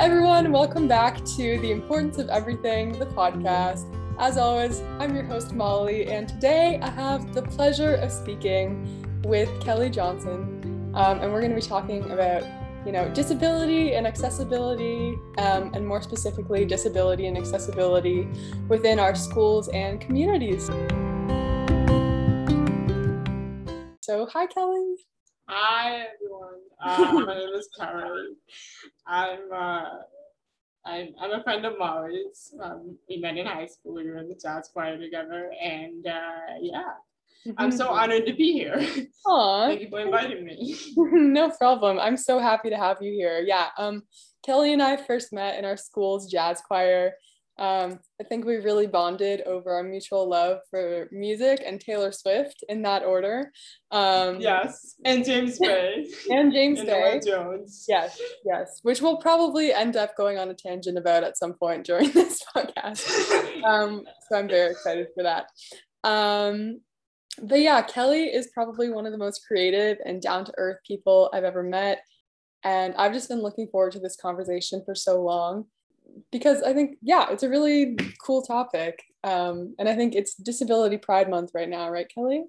everyone. Welcome back to The Importance of Everything, the podcast. As always, I'm your host, Molly, and today I have the pleasure of speaking with Kelly Johnston. Um, and we're going to be talking about, you know, disability and accessibility, um, and more specifically, disability and accessibility within our schools and communities. So, hi, Kelly. Hi everyone. Uh, my name is Kelly. I'm uh, I'm I'm a friend of Molly's. Um, we met in high school. We were in the jazz choir together, and uh, yeah, I'm so honored to be here. Aw. Thank you for inviting me. no problem. I'm so happy to have you here. Yeah. Um, Kelly and I first met in our school's jazz choir. Um, I think we really bonded over our mutual love for music and Taylor Swift in that order. Um, yes, and James Bay. and James and Bay. Jones. Yes, yes, which we'll probably end up going on a tangent about at some point during this podcast. Um, so I'm very excited for that. Um, but yeah, Kelly is probably one of the most creative and down to earth people I've ever met. And I've just been looking forward to this conversation for so long because I think, yeah, it's a really cool topic. Um, and I think it's Disability Pride Month right now, right, Kelly?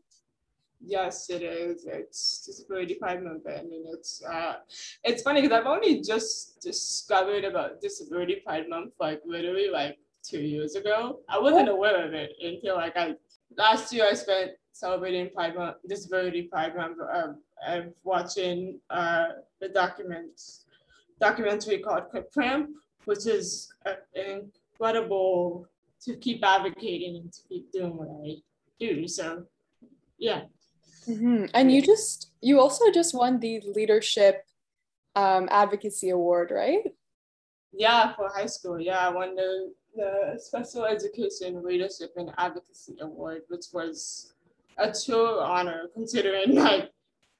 Yes, it is. It's Disability Pride Month. I mean, it's uh, it's funny because I've only just discovered about Disability Pride Month like literally like two years ago. I wasn't aware of it until like I last year I spent celebrating Pride Month, Disability Pride Month, um, of watching uh, the document documentary called Crip Camp, which is uh, incredible to keep advocating and to keep doing what I do. So, yeah. Mhm. And you just, you also just won the Leadership um, Advocacy Award, right? Yeah, for high school. Yeah, I won the, the Special Education Leadership and Advocacy Award, which was a true honor considering like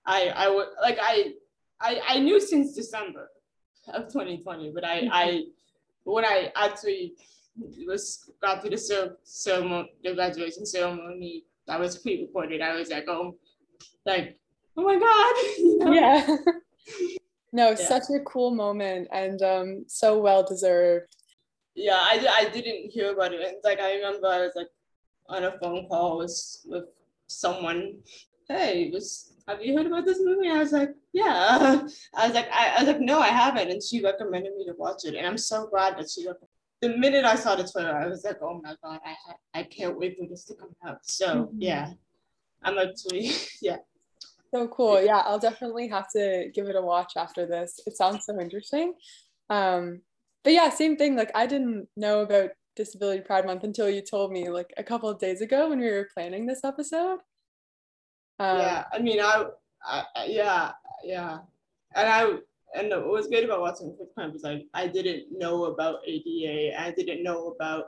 I I would like I I I knew since December of 2020, but I I when I actually was got to the cer- ceremony, the graduation ceremony that was pre-recorded, I was like, oh, like, oh my god, you know? Yeah. no, Yeah. such a cool moment and um, so well deserved. yeah, I, I didn't hear about it. It's like I remember I was like on a phone call with with someone. Hey, it was have you heard about this movie? I was like, yeah. I was like, I, I was like, no, I haven't. And she recommended me to watch it, and I'm so glad that she. Recommended. The minute I saw the trailer, I was like, oh my god, I ha- I can't wait for this to come out. So Mhm. yeah, I'm actually yeah. So cool. Yeah, I'll definitely have to give it a watch after this. It sounds so interesting. Um, but yeah, same thing. Like I didn't know about Disability Pride Month until you told me like a couple of days ago when we were planning this episode. Um, yeah, I mean, I, I, yeah, yeah, and I, and what was great about watching Crip Camp was I, I didn't know about ADA. I didn't know about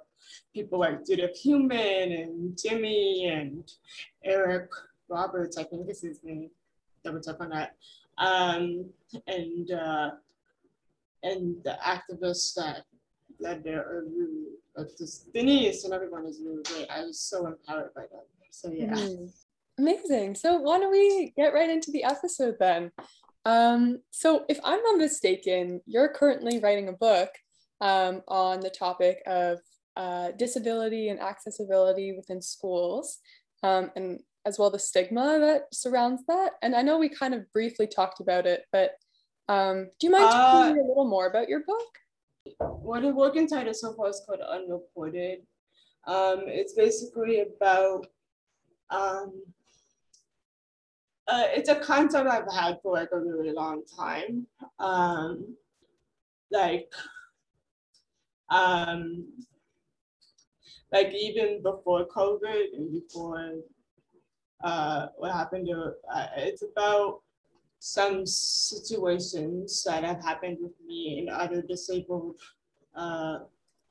people like Judith Heumann and Jimmy and Eric Roberts. I think is his name. Double check on that. Um, and uh, and the activists that that there are really, uh, just Denise and everyone is really great. I was so empowered by them. So yeah. Mhm. Amazing. So why don't we get right into the episode then? Um, so if I'm not mistaken, you're currently writing a book um, on the topic of uh, disability and accessibility within schools, um, and as well the stigma that surrounds that. And I know we kind of briefly talked about it, but um, do you mind telling me a little more about your book? what the working title so far is called unreported. Um, it's basically about um, uh, it's a concept I've had for like a really long time. Um, like um, like even before COVID and before uh, what happened to uh, it's about some situations that have happened with me and other disabled uh,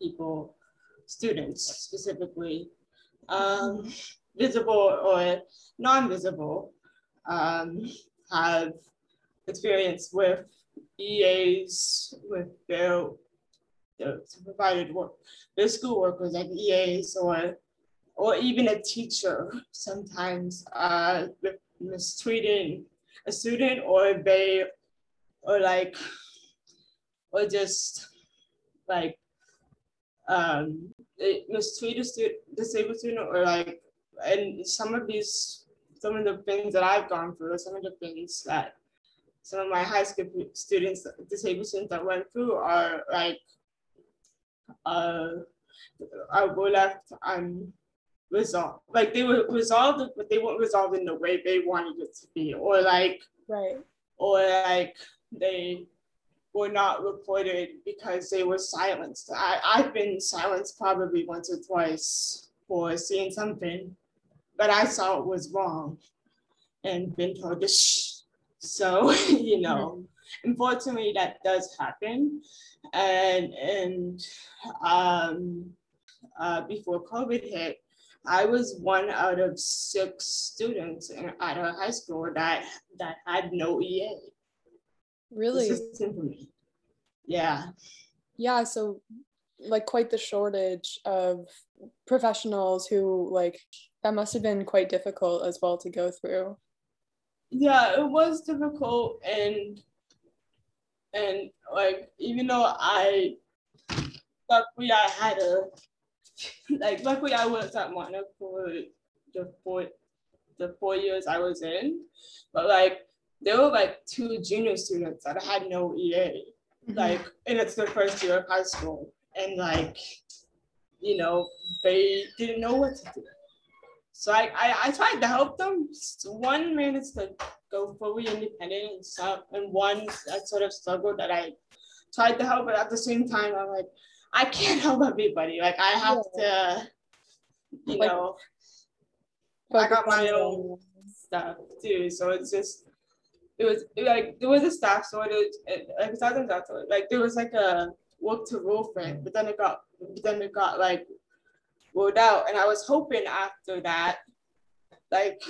people, students specifically, um, visible or non-visible, um, have experience with EAs, with their, their provided work, their school workers like EAs or or even a teacher sometimes uh, mistreating a student or they or like or just like um, mistreat a student, disabled student, or like, and some of these, some of the things that I've gone through, some of the things that some of my high school students, disabled students that went through are like, uh, were left unresolved. Like they were resolved, but they weren't resolved in the way they wanted it to be, or like, right, or like they were not reported because they were silenced. I, I've been silenced probably once or twice for seeing something, but I saw it was wrong and been told to shh. So, you know, unfortunately that does happen. And, and um, uh, before COVID hit, I was one out of six students in, at our high school that, that had no EA. Really? Yeah. Yeah. So, like, quite the shortage of professionals who, like, that must have been quite difficult as well to go through. Yeah, it was difficult. And, and like, even though I, luckily I had a, like, luckily I was at Montana for the four, the four years I was in, but like, there were like two junior students that had no EA, mm-hmm. like, and it's their first year of high school, and like, you know, they didn't know what to do. So I, I, I tried to help them. So one managed to go fully independent and stuff, and one that sort of struggled that I tried to help, but at the same time, I'm like, I can't help everybody. Like I have yeah. to, you like, know, I got my own stuff too. So it's just it was it, like there was a staff shortage, and like besides that, like there was like a work to rule thing, but then it got but then it got like rolled out, and I was hoping after that, like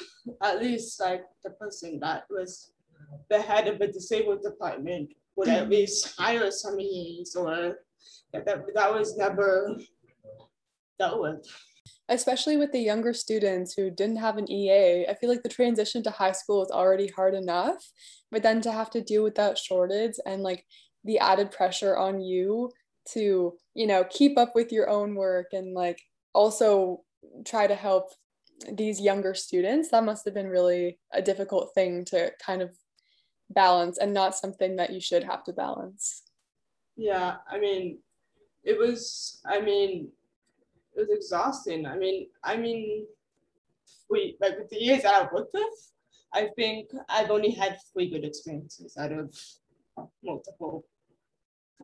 at least like the person that was the head of the disabled department would at mm-hmm. least hire some EAs or that, that, that was never dealt with. Especially with the younger students who didn't have an EA, I feel like the transition to high school is already hard enough, but then to have to deal with that shortage and like the added pressure on you to, you know, keep up with your own work and like also try to help these younger students, that must have been really a difficult thing to kind of balance and not something that you should have to balance. Yeah, I mean, it was, I mean, it was exhausting. I mean, I mean, we like with the years that I've worked with, I think I've only had three good experiences out of multiple.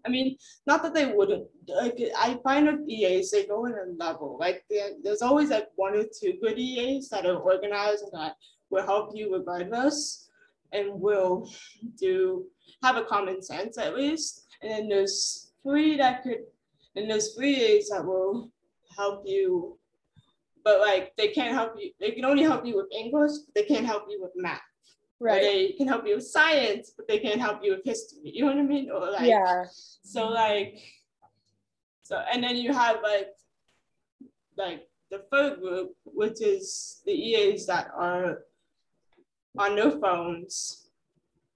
I mean, not that they wouldn't. Like, I find with EAs, they go in a level. Like there's always like one or two good EAs that are organized and that will help you regardless, and will do have a common sense at least. And then there's three that could, and there's three EAs that will help you, but like they can't help you. They can only help you with English. they can't help you with math. Right. Or they can help you with science, but they can't help you with history. You know what I mean? Or like yeah. So like, so and then you have like, like the third group, which is the EAs that are on their phones.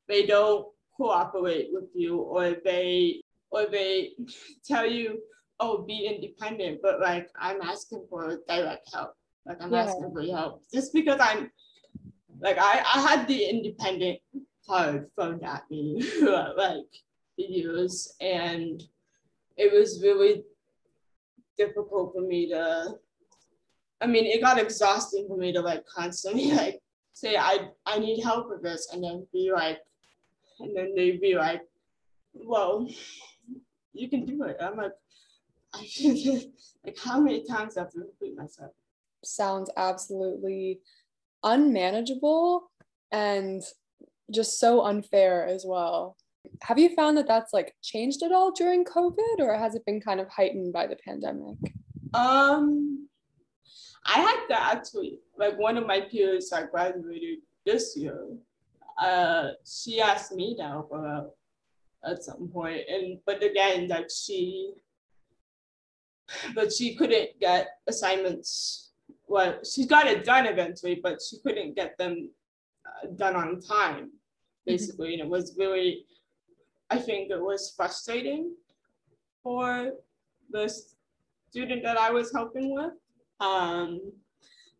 They don't cooperate with you, or they or they tell you oh, be independent, but like I'm asking for direct help. Like I'm yeah. asking for help just because I'm like I, I had the independent card thrown at me like years and it was really difficult for me to I mean it got exhausting for me to like constantly like say I I need help with this and then be like and then they'd be like, well, you can do it. I'm like, I feel like how many times I have to repeat myself? Sounds absolutely unmanageable and just so unfair as well. Have you found that that's like changed at all during COVID or has it been kind of heightened by the pandemic? Um, I had to actually, like one of my peers that graduated this year, uh, she asked me to help her out at some point, and but again, like she but she couldn't get assignments. Well, she got it done eventually, but she couldn't get them uh, done on time, basically. Mm-hmm. And it was really, I think it was frustrating for the student that I was helping with. Um,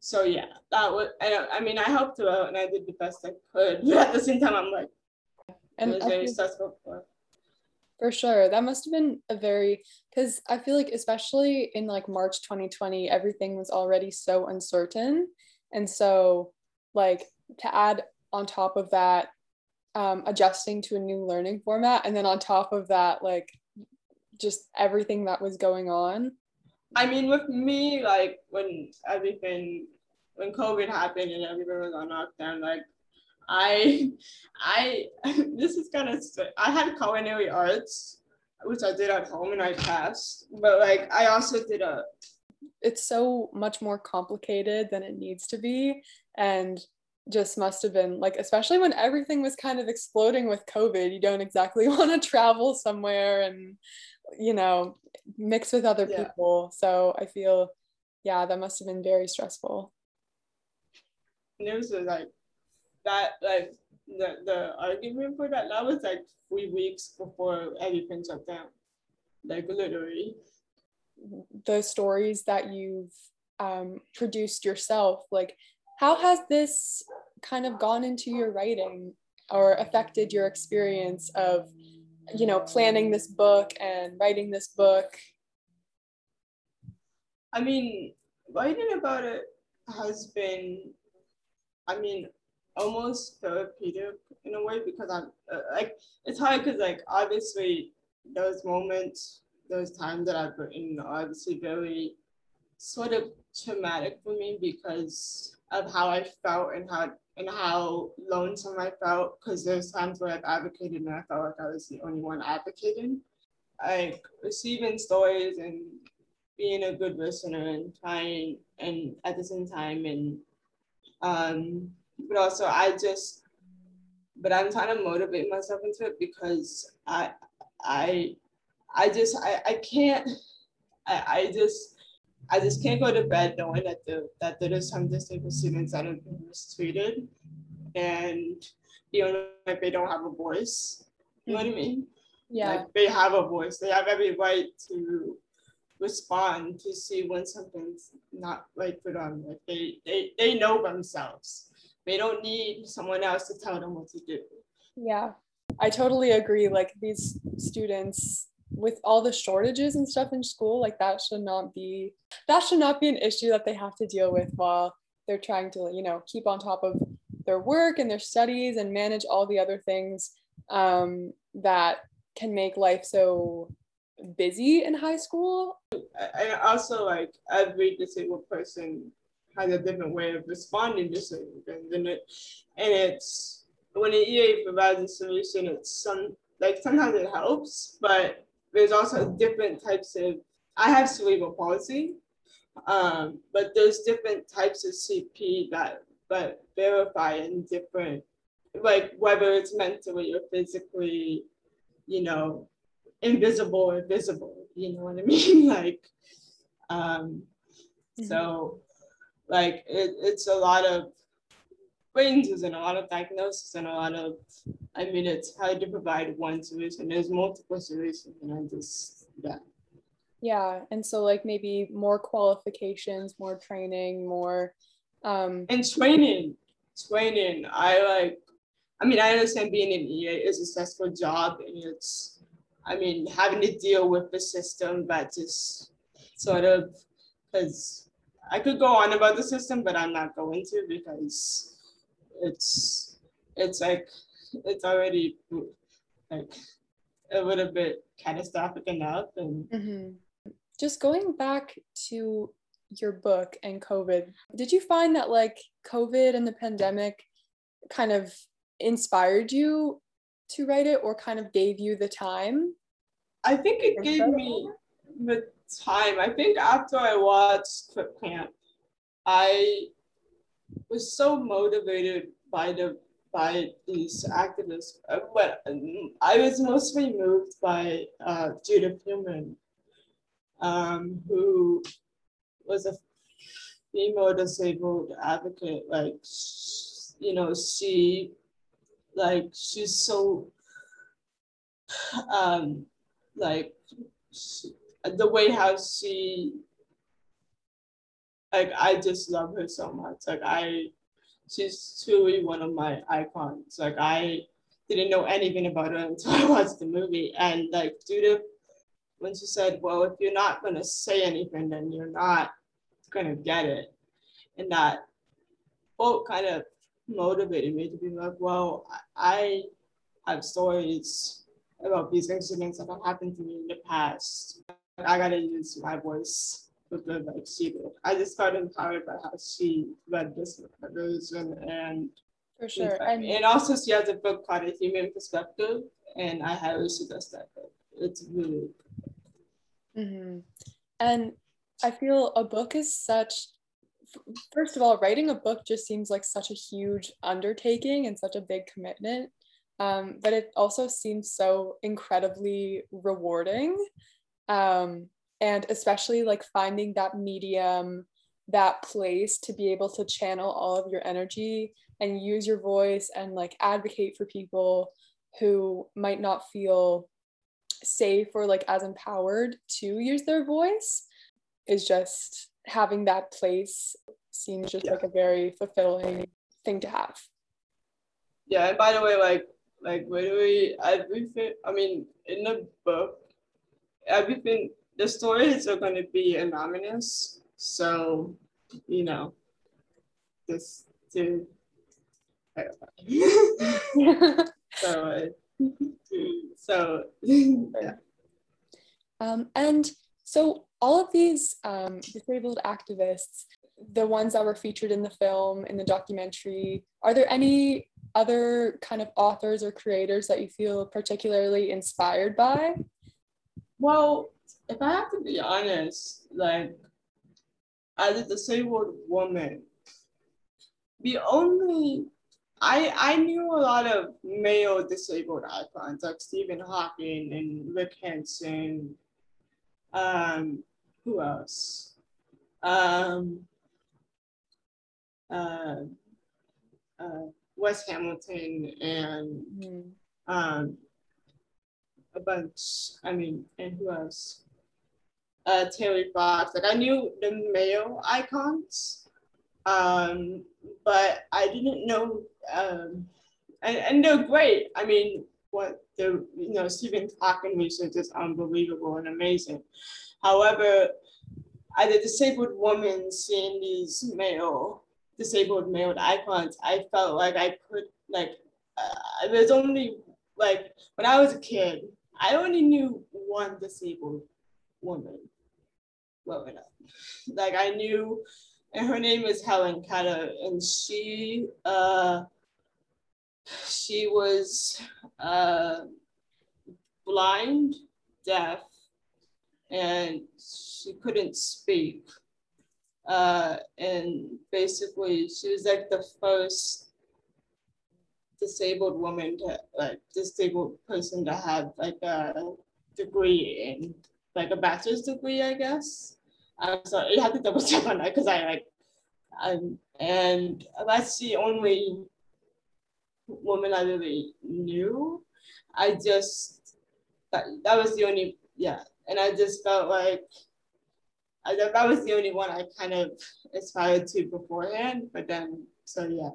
so yeah, that was. I, I mean, I helped her out and I did the best I could. But at the same time, I'm like, and it was very stressful for. For sure, that must have been a very because I feel like especially in like March 2020, everything was already so uncertain, and so like to add on top of that, um, adjusting to a new learning format, and then on top of that, like just everything that was going on. I mean, with me, like when everything, when COVID happened and everyone was on lockdown, like I, I, this is kind of, I had culinary arts, which I did at home and I passed, but like I also did a. It's so much more complicated than it needs to be. And just must have been like, especially when everything was kind of exploding with COVID, you don't exactly want to travel somewhere and you know, mix with other yeah. people. So I feel, yeah, that must have been very stressful. And it was like that, like the, the argument for that, that was like three weeks before everything shut down, like literally. The stories that you've um, produced yourself, like how has this kind of gone into your writing or affected your experience of you know, planning this book and writing this book? I mean, writing about it has been, I mean, almost therapeutic in a way because I'm uh, like, it's hard because, like, obviously, those moments, those times that I've written are obviously very sort of traumatic for me because of how I felt and how and how lonesome I felt because there's times where I've advocated and I felt like I was the only one advocating. Like receiving stories and being a good listener and trying and at the same time and um but also I just but I'm trying to motivate myself into it because I I I just I, I can't I, I just I just can't go to bed knowing that the, that there is some disabled students that have been mistreated and feeling like they don't have a voice. You know what I mm-hmm. mean? Yeah. Like they have a voice. They have every right to respond to see when something's not right for them. Like they, they, they know themselves. They don't need someone else to tell them what to do. Yeah. I totally agree. Like these students with all the shortages and stuff in school like that should not be that should not be an issue that they have to deal with while they're trying to you know keep on top of their work and their studies and manage all the other things um, that can make life so busy in high school and also like every disabled person has a different way of responding to certain things and it and it's when an EA provides a solution it's some like sometimes it helps but there's also different types of, I have cerebral palsy, um, but there's different types of CP that but verify in different, like whether it's mentally or physically, you know, invisible or visible, you know what I mean? like, um, mm-hmm. so like it, it's a lot of ranges and a lot of diagnosis and a lot of I mean it's hard to provide one solution. There's multiple solutions and I just yeah. Yeah. And so like maybe more qualifications, more training, more um and training. Training. I like I mean I understand being an EA is a stressful job and it's I mean having to deal with the system that just sort of because I could go on about the system, but I'm not going to because it's it's like it's already like a little bit catastrophic enough and mm-hmm. just going back to your book and covid did you find that like covid and the pandemic kind of inspired you to write it or kind of gave you the time i think it gave me the time i think after i watched Crip Camp i was so motivated by the by these activists, uh, but um, I was mostly moved by uh, Judith Heumann, um, who was a female disabled advocate. Like, you know, she, like, she's so, um, like, she, the way how she like I just love her so much. Like I she's truly one of my icons. Like I didn't know anything about her until I watched the movie. And like Judith, when she said, Well, if you're not gonna say anything, then you're not gonna get it. And that both kind of motivated me to be like, well, I have stories about these incidents that have happened to me in the past. I gotta use my voice with the like she did. I just felt empowered by how she read this version and for sure. And, and also she has a book called A Human Perspective, and I highly suggest that book. It's really mm-hmm. and I feel a book is such first of all, writing a book just seems like such a huge undertaking and such a big commitment. Um, but it also seems so incredibly rewarding. Um, and especially like finding that medium, that place to be able to channel all of your energy and use your voice and like advocate for people who might not feel safe or like as empowered to use their voice is just having that place seems just yeah. like a very fulfilling thing to have. Yeah, and by the way, like like literally everything I mean in the book, everything the stories are gonna be anonymous. So, you know, just to so so yeah. Um, and so all of these um, disabled activists, the ones that were featured in the film, in the documentary, are there any other kind of authors or creators that you feel particularly inspired by? Well, if I have to be honest, like as a disabled woman, the only I I knew a lot of male disabled icons like Stephen Hawking and Rick Hansen. um, who else? Um, uh, uh, Wes Hamilton and mm. um, a bunch. I mean, and who else? Uh, Terry Fox. Like I knew the male icons, um, but I didn't know. Um, and, and they're great. I mean, what the you know Stephen Hawking research is unbelievable and amazing. However, as a disabled woman seeing these male disabled male icons, I felt like I could like uh, there's only like when I was a kid, I only knew one disabled woman growing up. Like I knew, and her name is Helen Keller, and she uh she was uh blind, deaf, and she couldn't speak. Uh, and basically, she was like the first disabled woman to like disabled person to have like a degree in like a bachelor's degree, I guess. I'm sorry, you have to double check on that because I like, um, and that's the only woman I really knew. I just that that was the only yeah and I just felt like I, that was the only one I kind of aspired to beforehand. But then, so yeah.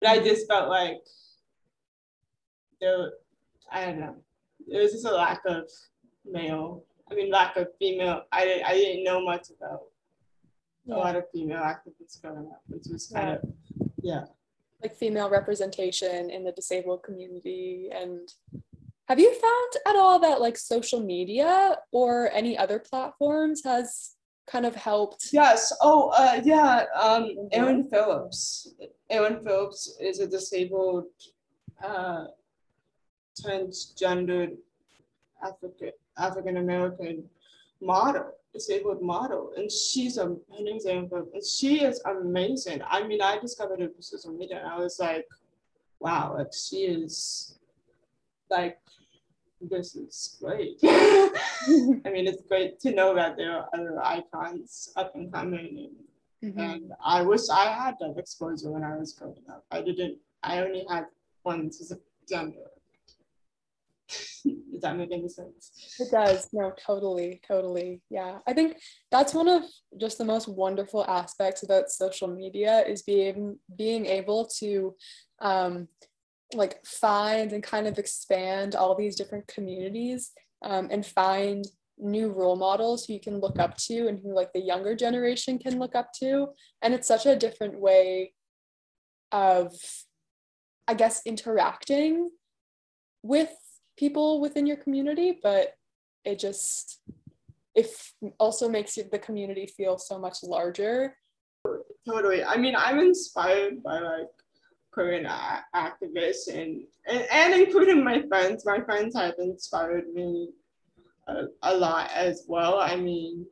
But I just felt like there, I don't know, there was just a lack of male. I mean, lack of female. I I didn't know much about yeah. a lot of female activists growing up, which was kind of yeah. Like female representation in the disabled community and have you found at all that like social media or any other platforms has kind of helped? Yes. Oh, uh, yeah. Um, Aaron Phillips. Aaron Phillips is a disabled, uh, transgendered African African American model, disabled model, and she's a an example. And she is amazing. I mean, I discovered her on social media, and I was like, wow, like she is like this is great. I mean, it's great to know that there are other icons up and coming. And, mm-hmm. and I wish I had that exposure when I was growing up. I didn't, I only had one to gender. Does that make any sense? It does. No, totally, totally. Yeah. I think that's one of just the most wonderful aspects about social media is being being able to um like find and kind of expand all these different communities um, and find new role models who you can look up to and who like the younger generation can look up to. And it's such a different way of i guess interacting with people within your community but it just it also makes the community feel so much larger. Totally. I mean i'm inspired by like Korean activists and, and and including my friends my friends have inspired me a, a lot as well. I mean,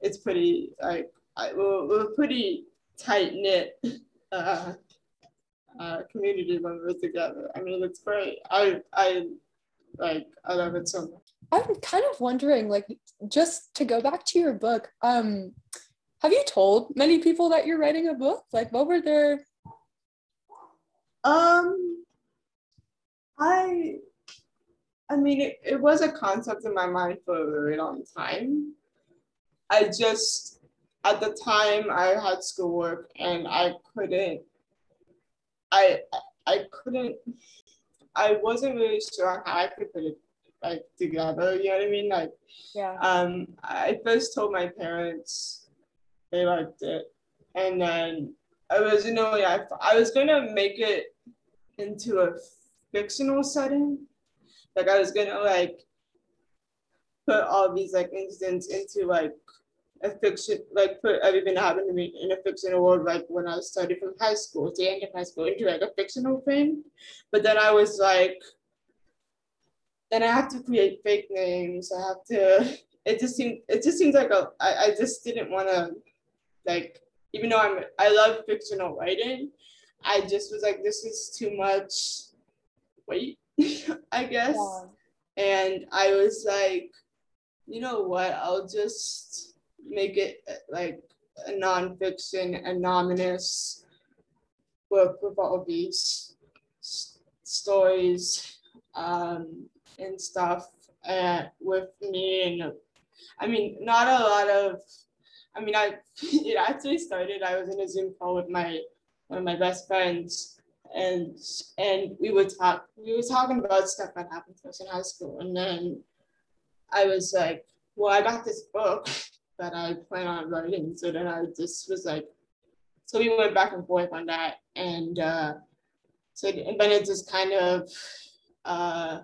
it's pretty like I, we're, we're pretty tight knit uh, uh, community when we're together. I mean, it's great. I I like I love it so much. I'm kind of wondering, like, just to go back to your book, um, have you told many people that you're writing a book? Like, what were their? Um, I I mean, it, it was a concept in my mind for a very long time. I just, at the time, I had schoolwork and I couldn't, I, I couldn't, I wasn't really sure how I could put it like together. You know what I mean? Like, yeah. Um, I first told my parents they liked it, and then originally I was, you know, yeah, I was gonna make it into a fictional setting like I was gonna like put all these like incidents into like a fiction, like put everything that happened to me in a fictional world, like when I studied from high school, the end of high school, into like a fictional thing. But then I was like, then I have to create fake names. I have to. It just seemed. It just seems like a. I, I just didn't want to, like, even though I'm. I love fictional writing. I just was like, this is too much. Wait, I guess. Yeah. And I was like, you know what? I'll just make it like a nonfiction, anonymous book with all these s- stories um, and stuff uh, with me. And I mean, not a lot of, I mean, I it actually started, I was in a Zoom call with my one of my best friends and and we would talk we were talking about stuff that happened to us in high school and then i was like well i got this book that i plan on writing so then i just was like so we went back and forth on that and uh so and then it just kind of uh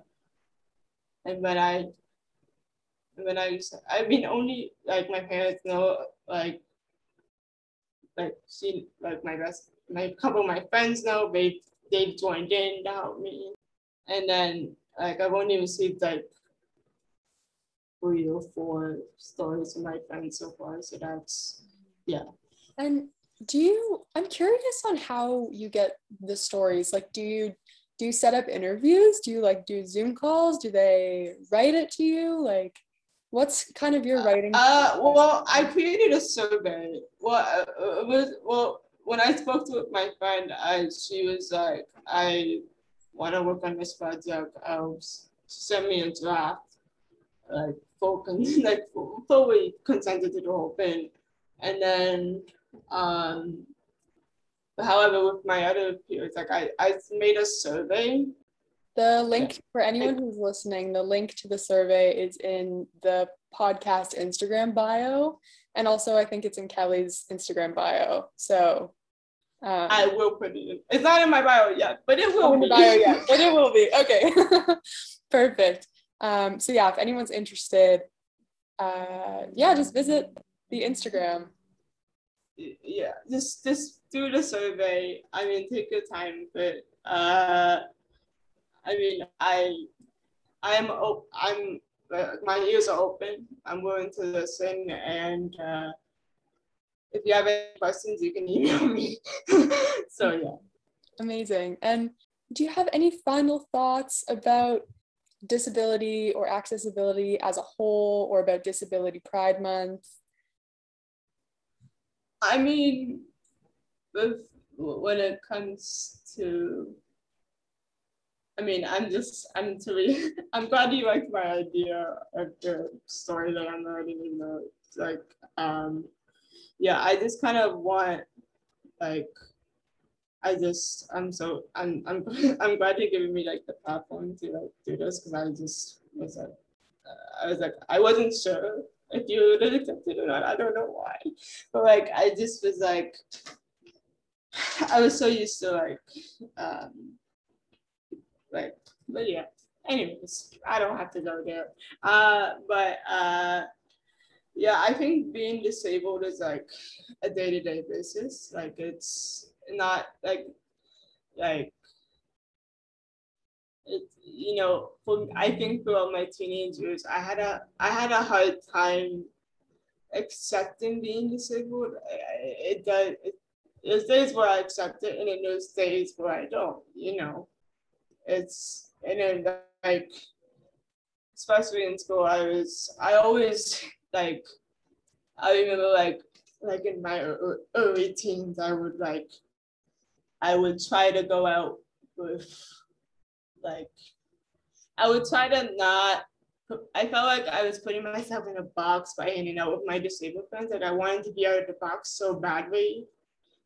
and when i when I I mean only like my parents know like like she like my best my couple of my friends know they they've joined in to help me, and then like I've only received like three or four stories from my friends so far. So that's yeah. And do you? I'm curious on how you get the stories. Like, do you do you set up interviews? Do you like do Zoom calls? Do they write it to you? Like, what's kind of your writing? Uh, well, I created a survey. Well, uh, it was well when I spoke to my friend, I she was like, I want to work on this project. Um, send me a draft, like full con- like fully consented to the whole thing, and then um, however, with my other peers, like I I made a survey. The link for anyone who's listening, the link to the survey is in the podcast Instagram bio. And also, I think it's in Kelly's Instagram bio. So um, I will put it in. It's not in my bio yet, but it will in the bio yet, but it will be. Okay. Perfect. Um, so yeah, if anyone's interested, uh, yeah, just visit the Instagram. Yeah, just just do the survey. I mean, take your time, but uh, I mean, I I'm I'm uh, my ears are open. I'm willing to listen and. Uh, if you have any questions, you can email me. so yeah. Amazing. And do you have any final thoughts about disability or accessibility as a whole or about Disability Pride Month? I mean, with, when it comes to I mean, I'm just, I'm really, I'm glad you liked my idea of the story that I'm writing, even though it's like, um, yeah, I just kind of want, like, I just, I'm so, I'm, I'm, I'm glad you're giving me like the platform to like do this because I just was like, uh, I was like, I wasn't sure if you would have accepted or not. I don't know why, but like, I just was like, I was so used to like, um, like, but yeah. Anyways, I don't have to go there. Uh, but uh, yeah, I think being disabled is like a day to day basis. Like it's not like like it you know for I think throughout my teenage years I had a I had a hard time accepting being disabled. It does. It, there's days where I accept it, and then there's days where I don't. You know, it's and then like especially in school, I was I always like I remember like like in my early teens, I would like I would try to go out with like I would try to not I felt like I was putting myself in a box by hanging out with my disabled friends. Like I wanted to be out of the box so badly,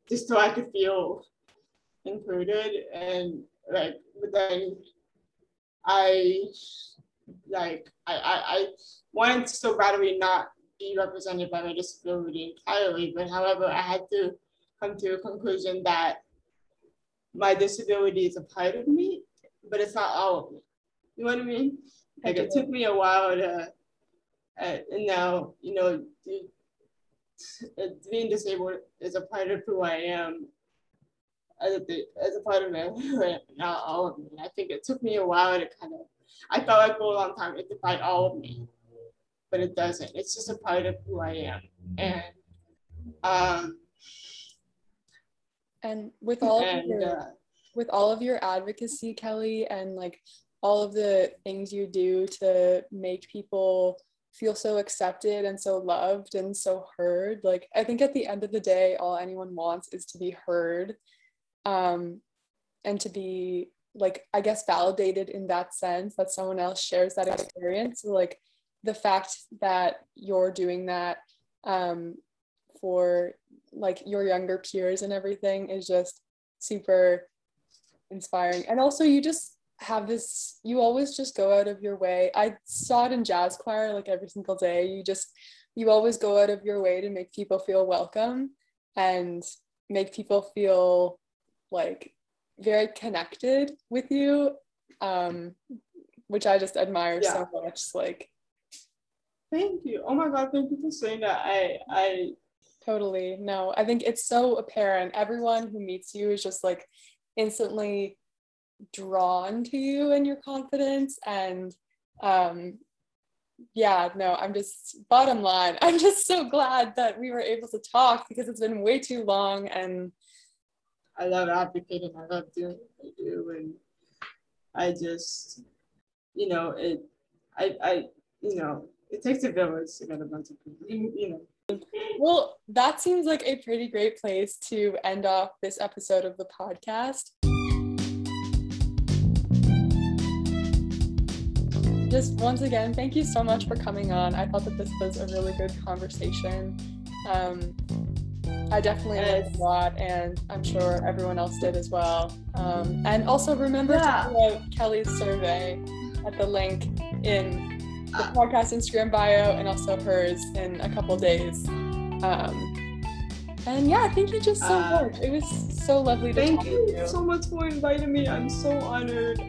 just so I could feel included. And like, but then I like I I, I wanted to so badly not be represented by my disability entirely. But however, I had to come to a conclusion that my disability is a part of me, but it's not all of me. You know what I mean? Like it took me a while to, uh, and now you know, being disabled is a part of who I am. As a, as a part of me, not all of me. I think it took me a while to kind of. I felt like for a long time it defined all of me, but it doesn't. It's just a part of who I am, and um, and with all and, of your, uh, with all of your advocacy, Kelly, and like all of the things you do to make people feel so accepted and so loved and so heard, like I think at the end of the day, all anyone wants is to be heard, um, and to be like I guess validated in that sense that someone else shares that experience. So, like the fact that you're doing that um, for like your younger peers and everything is just super inspiring. And also you just have this you always just go out of your way. I saw it in jazz choir like every single day. You just you always go out of your way to make people feel welcome and make people feel like very connected with you um which I just admire yeah. so much like thank you oh my god thank you for saying that I I Totally. No, I think it's so apparent. Everyone who meets you is just like instantly drawn to you and your confidence. And um, yeah, no, I'm just, bottom line, I'm just so glad that we were able to talk because it's been way too long. And I love advocating, I love doing what I do. And I just, you know, it, I, I, you know, it takes a village to get a bunch of people, you know well, that seems like a pretty great place to end off this episode of the podcast. Just once again, thank you so much for coming on. I thought that this was a really good conversation. Um, I definitely yes. learned a lot, and I'm sure everyone else did as well. Um, and also remember yeah. to fill out Kelly's survey at the link in the podcast Instagram bio and also hers in a couple days. Um, and yeah, thank you just so uh, much. It was so lovely to thank you, you so much for inviting me. I'm so honored.